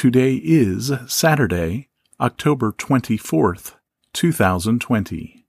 Today is Saturday, October 24th, 2020.